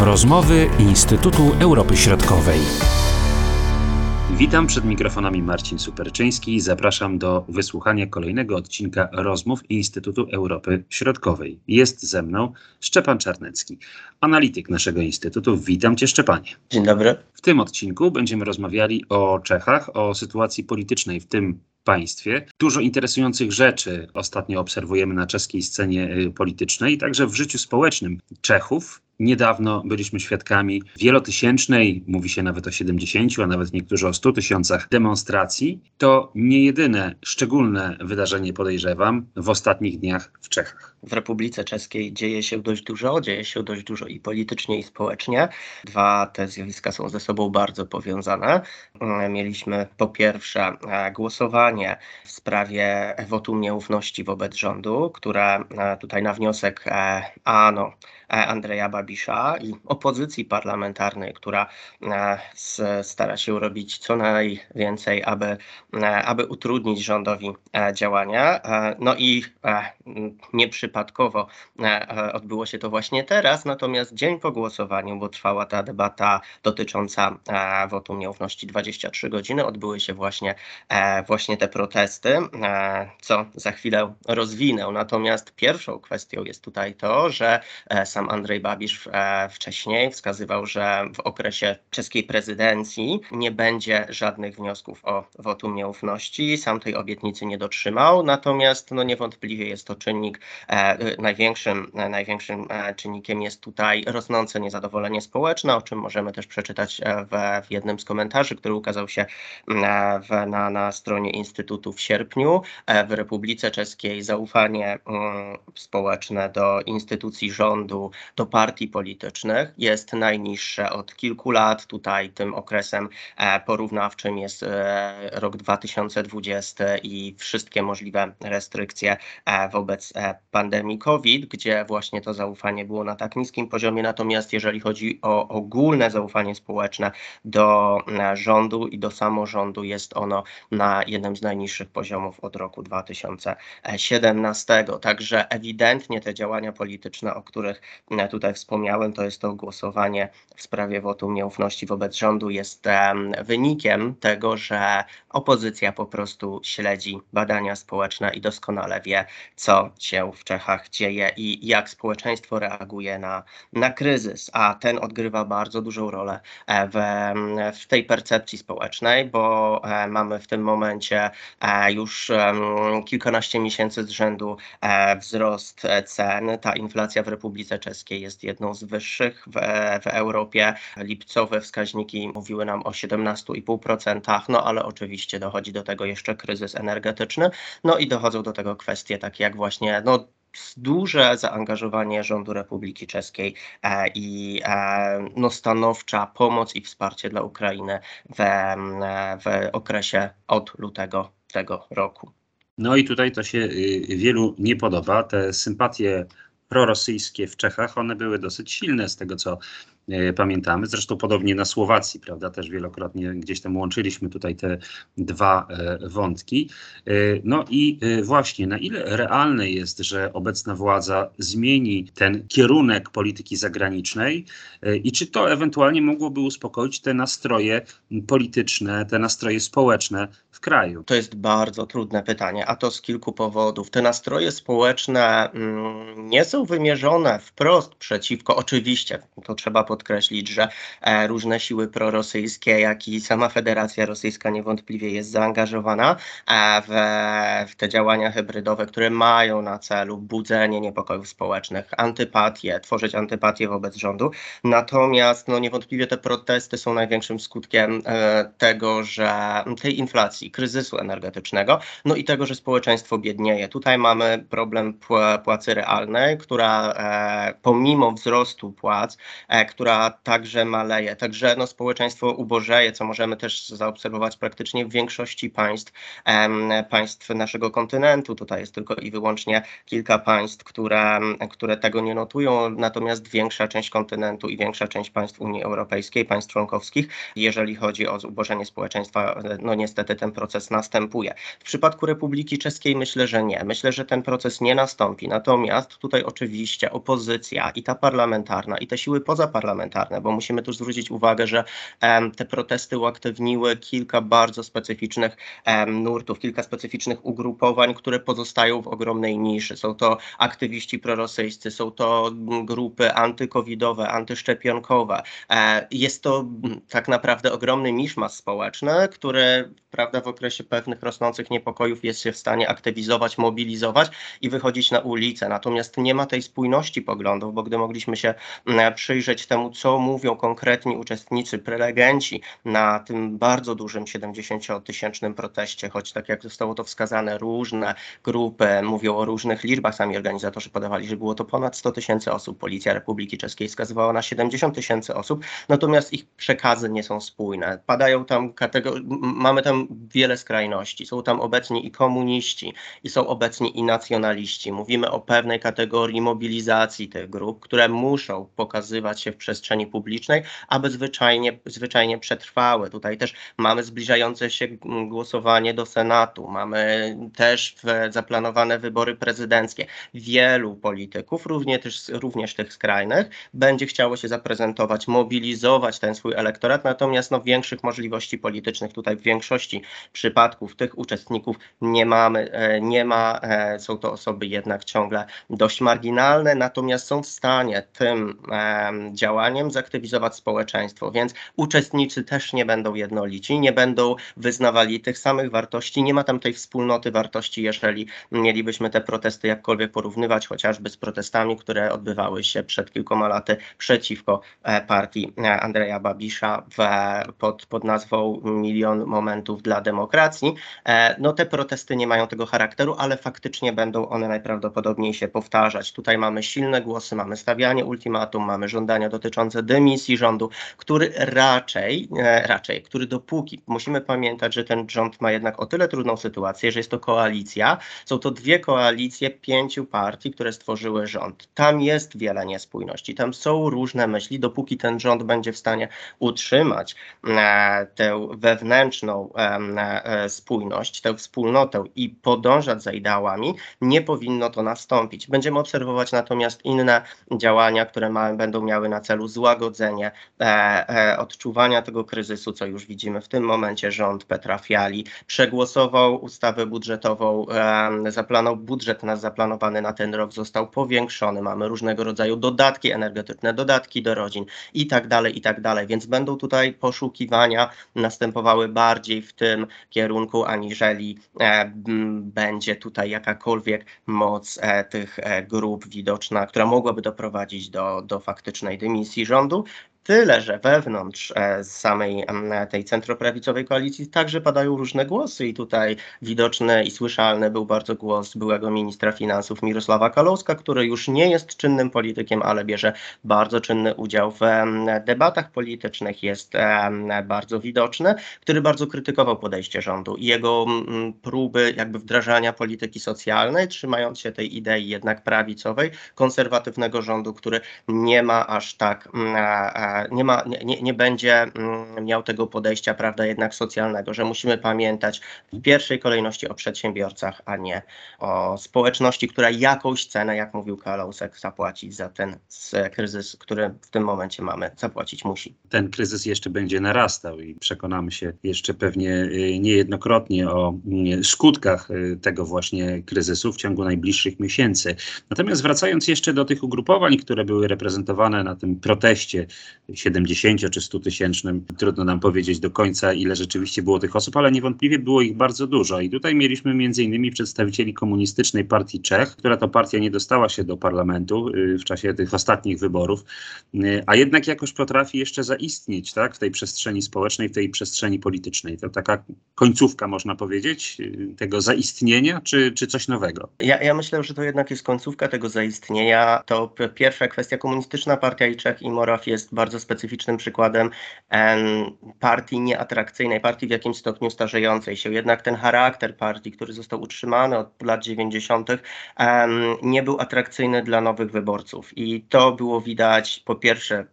Rozmowy Instytutu Europy Środkowej. Witam przed mikrofonami Marcin Superczyński i zapraszam do wysłuchania kolejnego odcinka rozmów Instytutu Europy Środkowej. Jest ze mną Szczepan Czarnecki, analityk naszego instytutu. Witam Cię, Szczepanie. Dzień dobry. W tym odcinku będziemy rozmawiali o Czechach, o sytuacji politycznej w tym państwie. Dużo interesujących rzeczy ostatnio obserwujemy na czeskiej scenie y, politycznej, także w życiu społecznym Czechów. Niedawno byliśmy świadkami wielotysięcznej, mówi się nawet o 70, a nawet niektórzy o 100 tysiącach demonstracji. To nie jedyne szczególne wydarzenie, podejrzewam, w ostatnich dniach w Czechach. W Republice Czeskiej dzieje się dość dużo, dzieje się dość dużo i politycznie, i społecznie. Dwa te zjawiska są ze sobą bardzo powiązane. Mieliśmy po pierwsze e, głosowanie w sprawie wotum nieufności wobec rządu, które e, tutaj na wniosek e, ANO Andrzeja Babisza i opozycji parlamentarnej, która stara się robić co najwięcej, aby, aby utrudnić rządowi działania. No i nieprzypadkowo przypadkowo e, e, odbyło się to właśnie teraz, natomiast dzień po głosowaniu, bo trwała ta debata dotycząca e, wotum nieufności 23 godziny, odbyły się właśnie, właśnie te protesty, co za chwilę rozwinę. Natomiast pierwszą kwestią jest tutaj to, że sam Andrzej Babisz wcześniej wskazywał, że w okresie czeskiej prezydencji nie będzie żadnych wniosków o wotum nieufności. Sam tej obietnicy nie dotrzymał, natomiast no niewątpliwie jest to czynnik największym, e, największym e, czynnikiem jest tutaj rosnące niezadowolenie społeczne, o czym możemy też przeczytać w, w jednym z komentarzy, który ukazał się w, na, na stronie Instytutu w sierpniu. W Republice Czeskiej zaufanie mm, społeczne do instytucji rządu, do partii politycznych jest najniższe od kilku lat. Tutaj tym okresem porównawczym jest rok 2020 i wszystkie możliwe restrykcje wobec pandemii COVID, gdzie właśnie to zaufanie było na tak niskim poziomie. Natomiast jeżeli chodzi o ogólne zaufanie społeczne do e, rządu i do samorządu, jest ono na jednym z najniższych poziomów od roku 2017. Także ewidentnie te działania polityczne, o których e, tutaj wspomniałem, to jest to głosowanie w sprawie wotum nieufności wobec rządu, jest wynikiem tego, że opozycja po prostu śledzi badania społeczne i doskonale wie, co się w Czechach dzieje i jak społeczeństwo reaguje na, na kryzys, a ten odgrywa bardzo dużą rolę e, w, w tej percepcji społecznej, bo e, mamy w tym momencie e, już kilkanaście miesięcy z rzędu wzrost cen. Ta inflacja w Republice Czeskiej jest jedną z wyższych w, w Europie. Lipcowe wskaźniki mówiły nam o 17,5%, no ale oczywiście dochodzi do tego jeszcze kryzys energetyczny, no i dochodzą do tego kwestie takie jak właśnie no, duże zaangażowanie rządu Republiki Czeskiej e, i e, no, stanowcza pomoc i wsparcie dla Ukrainy w, e, w okresie od lutego tego roku. No i tutaj to się y, wielu nie podoba. Te sympatie prorosyjskie w Czechach, one były dosyć silne z tego, co pamiętamy. Zresztą podobnie na Słowacji, prawda, też wielokrotnie gdzieś tam łączyliśmy tutaj te dwa e, wątki. E, no i właśnie, na ile realne jest, że obecna władza zmieni ten kierunek polityki zagranicznej i czy to ewentualnie mogłoby uspokoić te nastroje polityczne, te nastroje społeczne w kraju? To jest bardzo trudne pytanie, a to z kilku powodów. Te nastroje społeczne mm, nie są wymierzone wprost przeciwko, oczywiście, to trzeba podkreślić, podkreślić, że e, różne siły prorosyjskie, jak i sama Federacja Rosyjska niewątpliwie jest zaangażowana e, w, w te działania hybrydowe, które mają na celu budzenie niepokojów społecznych, antypatię, tworzyć antypatię wobec rządu. Natomiast no, niewątpliwie te protesty są największym skutkiem e, tego, że tej inflacji, kryzysu energetycznego, no i tego, że społeczeństwo biednieje. Tutaj mamy problem płacy realnej, która pomimo wzrostu płac, która która także maleje. Także no, społeczeństwo ubożeje, co możemy też zaobserwować praktycznie w większości państw, em, państw naszego kontynentu. Tutaj jest tylko i wyłącznie kilka państw, które, które tego nie notują, natomiast większa część kontynentu i większa część państw Unii Europejskiej, państw członkowskich, jeżeli chodzi o zubożenie społeczeństwa, no niestety ten proces następuje. W przypadku Republiki Czeskiej myślę, że nie. Myślę, że ten proces nie nastąpi. Natomiast tutaj oczywiście opozycja i ta parlamentarna, i te siły pozaparlamentarne, parlamentarne, bo musimy tu zwrócić uwagę, że te protesty uaktywniły kilka bardzo specyficznych nurtów, kilka specyficznych ugrupowań, które pozostają w ogromnej niszy. Są to aktywiści prorosyjscy, są to grupy antykowidowe, antyszczepionkowe. E, jest to tak naprawdę ogromny miszmasz społeczny, który prawda, w okresie pewnych rosnących niepokojów jest się w stanie aktywizować, mobilizować i wychodzić na ulicę. Natomiast nie ma tej spójności poglądów, bo gdy mogliśmy się przyjrzeć temu, co mówią konkretni uczestnicy, prelegenci na tym bardzo dużym 70-tysięcznym proteście, choć tak jak zostało to wskazane, różne grupy mówią o różnych liczbach, sami organizatorzy podawali, że było to ponad 100 tysięcy osób. Policja Republiki Czeskiej wskazywała na 70 tysięcy osób, natomiast ich przekazy nie są spójne. Padają tam kategorie, mamy tam wiele skrajności. Są tam obecni i komuniści, i są obecni i nacjonaliści. Mówimy o pewnej kategorii mobilizacji tych grup, które muszą pokazywać się w przestrzeni publicznej, aby zwyczajnie, zwyczajnie przetrwały. Tutaj też mamy zbliżające się głosowanie do Senatu, mamy też zaplanowane wybory prezydenckie. Wielu polityków, również, również tych skrajnych, będzie chciało się zaprezentować, mobilizować ten swój elektorat, natomiast no, większych możliwości politycznych tutaj w większości przypadków tych uczestników nie mamy, e, nie ma, e, są to osoby jednak ciągle dość marginalne, natomiast są w stanie tym działaniem zaktywizować społeczeństwo, więc uczestnicy też nie będą jednolici, nie będą wyznawali tych samych wartości, nie ma tam tej wspólnoty wartości, jeżeli mielibyśmy te protesty jakkolwiek porównywać chociażby z protestami, które odbywały się przed kilkoma laty przeciwko e, partii Andrzeja Babisza w, pod, pod nazwą Milion Momentów dla Demokracji. E, no te protesty nie mają tego charakteru, ale faktycznie będą one najprawdopodobniej się powtarzać. Tutaj mamy silne głosy, mamy stawianie ultimatum, mamy żądania dotyczące dymisji rządu, który raczej, e, raczej, który dopóki, musimy pamiętać, że ten rząd ma jednak o tyle trudną sytuację, że jest to koalicja, są to dwie koalicje pięciu partii, które stworzyły rząd. Tam jest wiele niespójności, tam są różne myśli, dopóki ten rząd będzie w stanie utrzymać e, tę wewnętrzną e, spójność, tę wspólnotę i podążać za ideałami, nie powinno to nastąpić. Będziemy obserwować natomiast inne działania, które ma, będą miały na celu złagodzenie e, e, odczuwania tego kryzysu, co już widzimy w tym momencie. Rząd Petra Fiali przegłosował ustawę budżetową, e, zaplanował budżet nas zaplanowany na ten rok został powiększony. Mamy różnego rodzaju dodatki energetyczne, dodatki do rodzin i tak dalej, i tak dalej. Więc będą tutaj poszukiwania następowały bardziej w tym kierunku, aniżeli będzie tutaj jakakolwiek moc tych grup widoczna, która mogłaby doprowadzić do, do faktycznej dymisji rządu. Tyle, że wewnątrz e, samej tej centroprawicowej koalicji także padają różne głosy i tutaj widoczny i słyszalny był bardzo głos byłego ministra finansów Mirosława Kalowska, który już nie jest czynnym politykiem, ale bierze bardzo czynny udział w debatach politycznych, jest bardzo widoczny, który bardzo krytykował podejście rządu i jego próby jakby wdrażania polityki socjalnej, trzymając się tej idei jednak prawicowej, konserwatywnego rządu, który nie ma aż tak nie, ma, nie, nie będzie mm, miał tego podejścia, prawda, jednak socjalnego, że musimy pamiętać w pierwszej kolejności o przedsiębiorcach, a nie o społeczności, która jakąś cenę, jak mówił Kalausek, zapłacić za ten kryzys, który w tym momencie mamy, zapłacić musi. Ten kryzys jeszcze będzie narastał i przekonamy się jeszcze pewnie y, niejednokrotnie o mm, skutkach y, tego właśnie kryzysu w ciągu najbliższych miesięcy. Natomiast wracając jeszcze do tych ugrupowań, które były reprezentowane na tym proteście 70 czy 100 tysięcznym. Trudno nam powiedzieć do końca, ile rzeczywiście było tych osób, ale niewątpliwie było ich bardzo dużo. I tutaj mieliśmy innymi przedstawicieli komunistycznej partii Czech, która to partia nie dostała się do parlamentu y, w czasie tych ostatnich wyborów, y, a jednak jakoś potrafi jeszcze zaistnieć tak, w tej przestrzeni społecznej, w tej przestrzeni politycznej. To taka końcówka, można powiedzieć, y, tego zaistnienia, czy, czy coś nowego? Ja, ja myślę, że to jednak jest końcówka tego zaistnienia. To pierwsza kwestia, komunistyczna partia i Czech i Moraw jest bardzo bardzo specyficznym przykładem em, partii nieatrakcyjnej, partii w jakimś stopniu starzejącej się. Jednak ten charakter partii, który został utrzymany od lat 90., em, nie był atrakcyjny dla nowych wyborców. I to było widać, po pierwsze,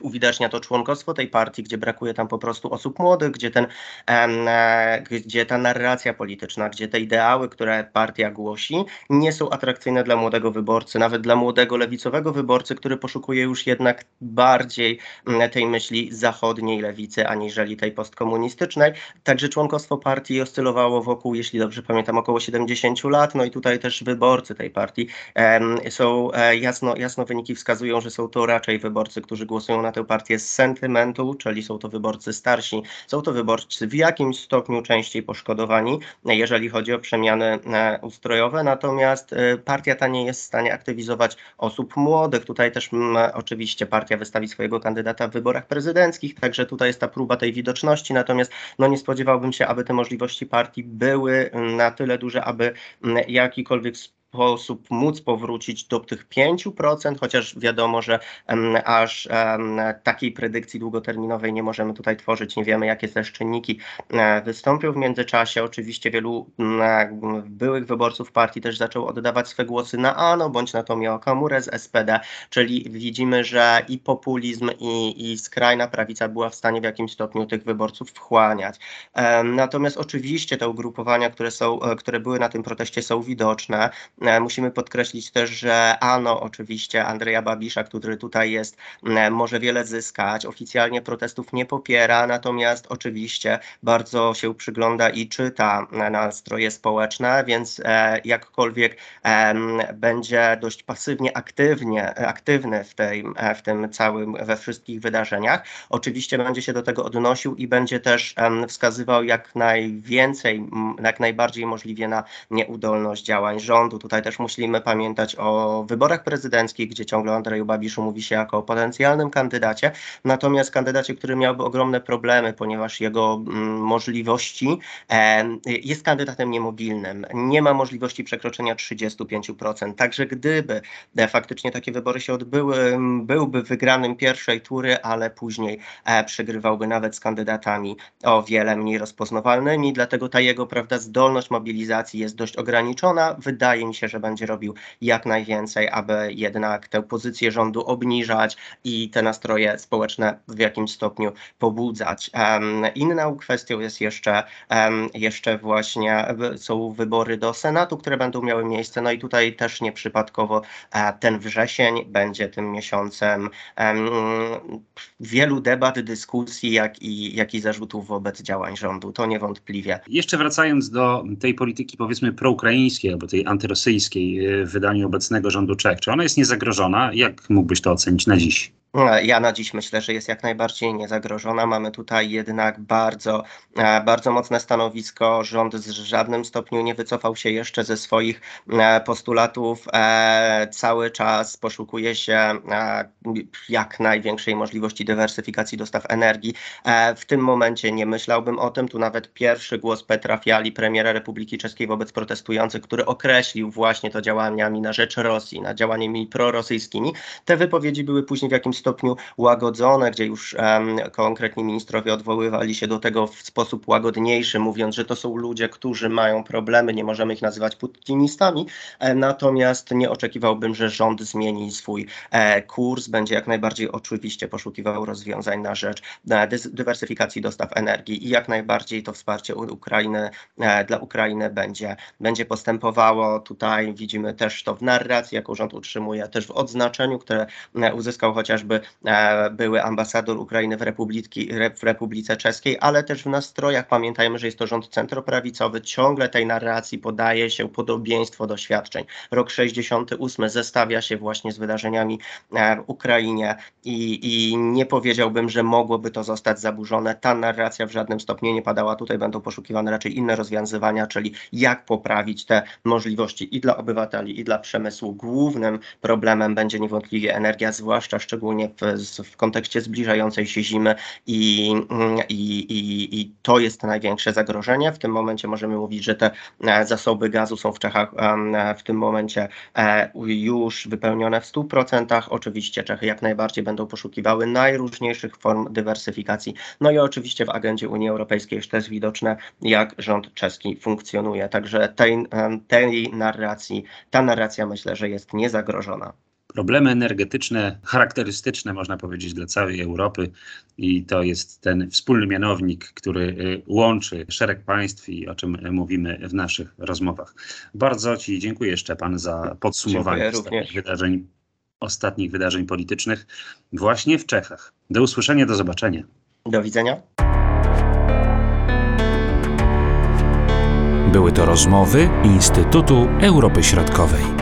uwidacznia to członkostwo tej partii, gdzie brakuje tam po prostu osób młodych, gdzie, ten, e, gdzie ta narracja polityczna, gdzie te ideały, które partia głosi, nie są atrakcyjne dla młodego wyborcy, nawet dla młodego lewicowego wyborcy, który poszukuje już jednak bardziej mm, tej myśli zachodniej lewicy, aniżeli tej postkomunistycznej. Także członkostwo partii oscylowało wokół, jeśli dobrze pamiętam, około 70 lat. No i tutaj też wyborcy tej partii są e, jasno, jasno wyniki wskazują, że są to raczej wyborcy, którzy głosują na tę partię z sentymentu, czyli są to wyborcy starsi, są to wyborcy w jakimś stopniu częściej poszkodowani, jeżeli chodzi o przemiany e, ustrojowe. Natomiast e, partia ta nie jest w stanie aktywizować osób młodych. Tutaj też mm, oczywiście partia wystawi swojego kandydata w wyborach prezydenckich, także tutaj jest ta próba tej widoczności. Natomiast no nie spodziewałbym się, aby te możliwości partii były mm, na tyle duże, aby mm, jakikolwiek móc powrócić do tych 5%, chociaż wiadomo, że em, aż em, takiej predykcji długoterminowej nie możemy tutaj tworzyć. Nie wiemy, jakie też czynniki e, wystąpią w międzyczasie. Oczywiście wielu mm, byłych wyborców partii też zaczął oddawać swe głosy na ANO bądź na Tomio Okamurę z SPD, czyli widzimy, że i populizm, i, i skrajna prawica była w stanie w jakimś stopniu tych wyborców wchłaniać. Natomiast oczywiście te ugrupowania, które, są, e, które były na tym proteście, są widoczne. E, Musimy podkreślić też, że ANO, oczywiście Andrzeja Babisza, który tutaj jest, może wiele zyskać. Oficjalnie protestów nie popiera, natomiast oczywiście bardzo się przygląda i czyta e, nastroje społeczne, więc e, jakkolwiek będzie dość pasywnie, aktywnie, aktywny w, tej, e, w tym całym, we wszystkich wydarzeniach. Oczywiście będzie się do tego odnosił i będzie też wskazywał jak najwięcej, jak najbardziej możliwie na nieudolność działań rządu. Tutaj też musimy pamiętać o wyborach prezydenckich, gdzie ciągle Andrzeju Babiszu mówi się jako o potencjalnym kandydacie, natomiast kandydacie, który miałby ogromne problemy, ponieważ jego mm, możliwości em, jest kandydatem niemobilnym, nie ma możliwości przekroczenia 35%. Także gdyby e, faktycznie takie wybory się odbyły, byłby wygranym pierwszej tury, ale później e, przegrywałby nawet z kandydatami o wiele mniej rozpoznawalnymi, dlatego ta jego prawda, zdolność mobilizacji jest dość ograniczona. Wydaje mi się, że będzie robił jak najwięcej, aby jednak tę pozycję rządu obniżać i te nastroje społeczne w jakimś stopniu pobudzać. Inną kwestią jest jeszcze, jeszcze właśnie są wybory do Senatu, które będą miały miejsce. No i tutaj też nieprzypadkowo e, ten wrzesień będzie tym miesiącem em, wielu debat, dyskusji, jak i, jak i zarzutów wobec działań rządu. To niewątpliwie. Jeszcze wracając do tej polityki powiedzmy proukraińskiej albo tej antyrosyjskiej e, w wydaniu obecnego rządu Czech, czy ona jest niezagrożona? Jak mógłbyś to ocenić na dziś? E, Ja na dziś myślę, że jest jak najbardziej niezagrożona. Mamy tutaj jednak bardzo, e, bardzo mocne stanowisko. Rząd w żadnym stopniu nie wycofał się jeszcze ze swoich e, postulatów. Cały czas poszukuje się jak największej możliwości dywersyfikacji dostaw energii. W tym momencie nie myślałbym o tym. Tu nawet pierwszy głos Petra Fiali, premiera Republiki Czeskiej wobec protestujących, który określił właśnie to działaniami na rzecz Rosji, na działaniami prorosyjskimi. Te wypowiedzi były później w jakimś stopniu łagodzone, gdzie już em, konkretni ministrowie odwoływali się do tego w sposób łagodniejszy, mówiąc, że to są ludzie, którzy mają problemy, nie możemy ich nazywać putinistami. E, natomiast nie oczekiwałbym, że rząd zmieni swój e, kurs, będzie jak najbardziej oczywiście poszukiwał rozwiązań na rzecz e, dywersyfikacji dostaw energii i jak najbardziej to wsparcie Ukrainy, e, dla Ukrainy będzie, będzie postępowało. Tutaj widzimy też to w narracji, jaką rząd utrzymuje, też w odznaczeniu, które e, uzyskał chociażby e, były ambasador Ukrainy w, Republiki, Re- w Republice Czeskiej, ale też w nastrojach. Pamiętajmy, że jest to rząd centroprawicowy, ciągle tej narracji podaje się podobieństwo doświadczeń. Rok 68 zestawia się właśnie z wydarzeniami e, w Ukrainie i, i nie powiedziałbym, że mogłoby to zostać zaburzone. Ta narracja w żadnym stopniu nie padała. Tutaj będą poszukiwane raczej inne rozwiązywania, czyli jak poprawić te możliwości i dla obywateli, i dla przemysłu. Głównym problemem będzie niewątpliwie energia, zwłaszcza szczególnie w, w kontekście zbliżającej się zimy i, i, i, i to jest największe zagrożenie. W tym momencie możemy mówić, że te zasoby gazu są w Czechach w tym momencie już wypełnione w 100%. Oczywiście Czechy jak najbardziej będą poszukiwały najróżniejszych form dywersyfikacji. No i oczywiście w agendzie Unii Europejskiej już też widoczne, jak rząd czeski funkcjonuje. Także tej, tej narracji, ta narracja myślę, że jest niezagrożona problemy energetyczne charakterystyczne, można powiedzieć, dla całej Europy i to jest ten wspólny mianownik, który y, łączy szereg państw i o czym mówimy w naszych rozmowach. Bardzo Ci dziękuję, Szczepan, za podsumowanie ostatnich wydarzeń, ostatnich wydarzeń politycznych właśnie w Czechach. Do usłyszenia, do zobaczenia. Do widzenia. Były to rozmowy Instytutu Europy Środkowej.